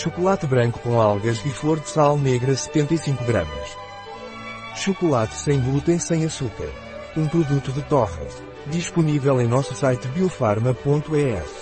Chocolate branco com algas e flor de sal negra 75 gramas. Chocolate sem glúten sem açúcar. Um produto de Torres. Disponível em nosso site biofarma.es.